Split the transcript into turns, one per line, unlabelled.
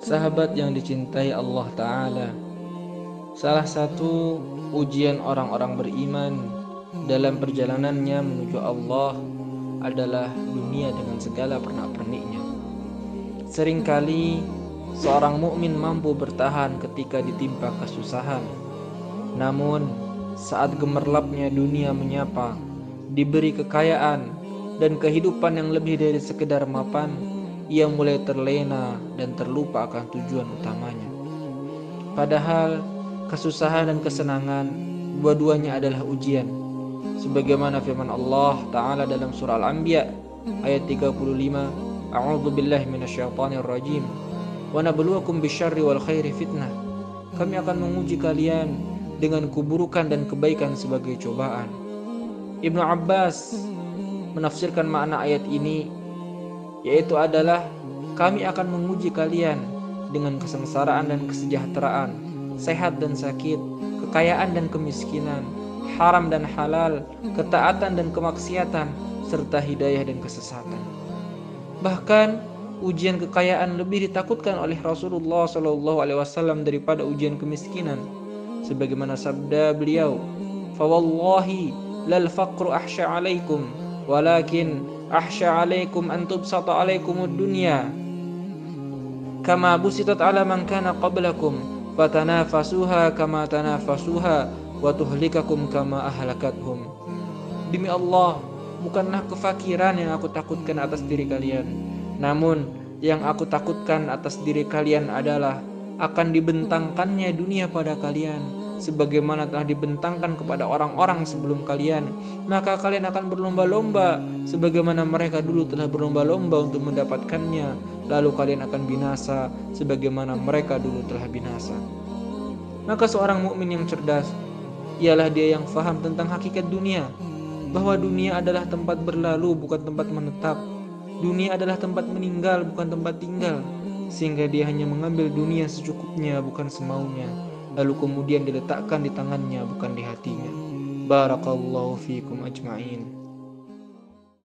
Sahabat yang dicintai Allah Ta'ala Salah satu ujian orang-orang beriman dalam perjalanannya menuju Allah adalah dunia dengan segala pernak-perniknya. Seringkali seorang mukmin mampu bertahan ketika ditimpa kesusahan. Namun, saat gemerlapnya dunia menyapa, diberi kekayaan dan kehidupan yang lebih dari sekedar mapan, ia mulai terlena dan terlupa akan tujuan utamanya. Padahal kesusahan dan kesenangan dua-duanya adalah ujian. Sebagaimana firman Allah Ta'ala dalam surah Al-Anbiya ayat 35, A'udzu billahi minasyaitonir rajim. Wa nabluwakum bisyarri wal khairi fitnah. Kami akan menguji kalian dengan keburukan dan kebaikan sebagai cobaan. Ibnu Abbas menafsirkan makna ayat ini yaitu adalah kami akan menguji kalian dengan kesengsaraan dan kesejahteraan, sehat dan sakit, kekayaan dan kemiskinan, haram dan halal, ketaatan dan kemaksiatan, serta hidayah dan kesesatan. Bahkan ujian kekayaan lebih ditakutkan oleh Rasulullah Shallallahu Alaihi Wasallam daripada ujian kemiskinan, sebagaimana sabda beliau, "Fawallahi lal faqru ahsya alaikum, walakin ahsya alaikum an tubsata alaikumud dunya. Kama busitat ala man kana qablakum fatanafasuha kama tanafasuha wa tuhlikakum kama ahlakathum. Demi Allah bukanlah kefakiran yang aku takutkan atas diri kalian. Namun yang aku takutkan atas diri kalian adalah akan dibentangkannya dunia pada kalian sebagaimana telah dibentangkan kepada orang-orang sebelum kalian maka kalian akan berlomba-lomba sebagaimana mereka dulu telah berlomba-lomba untuk mendapatkannya. Lalu kalian akan binasa sebagaimana mereka dulu telah binasa. Maka seorang mukmin yang cerdas ialah dia yang faham tentang hakikat dunia bahwa dunia adalah tempat berlalu bukan tempat menetap. Dunia adalah tempat meninggal bukan tempat tinggal sehingga dia hanya mengambil dunia secukupnya bukan semaunya lalu kemudian diletakkan di tangannya bukan di hatinya. Barakallahu fiikum ajma'in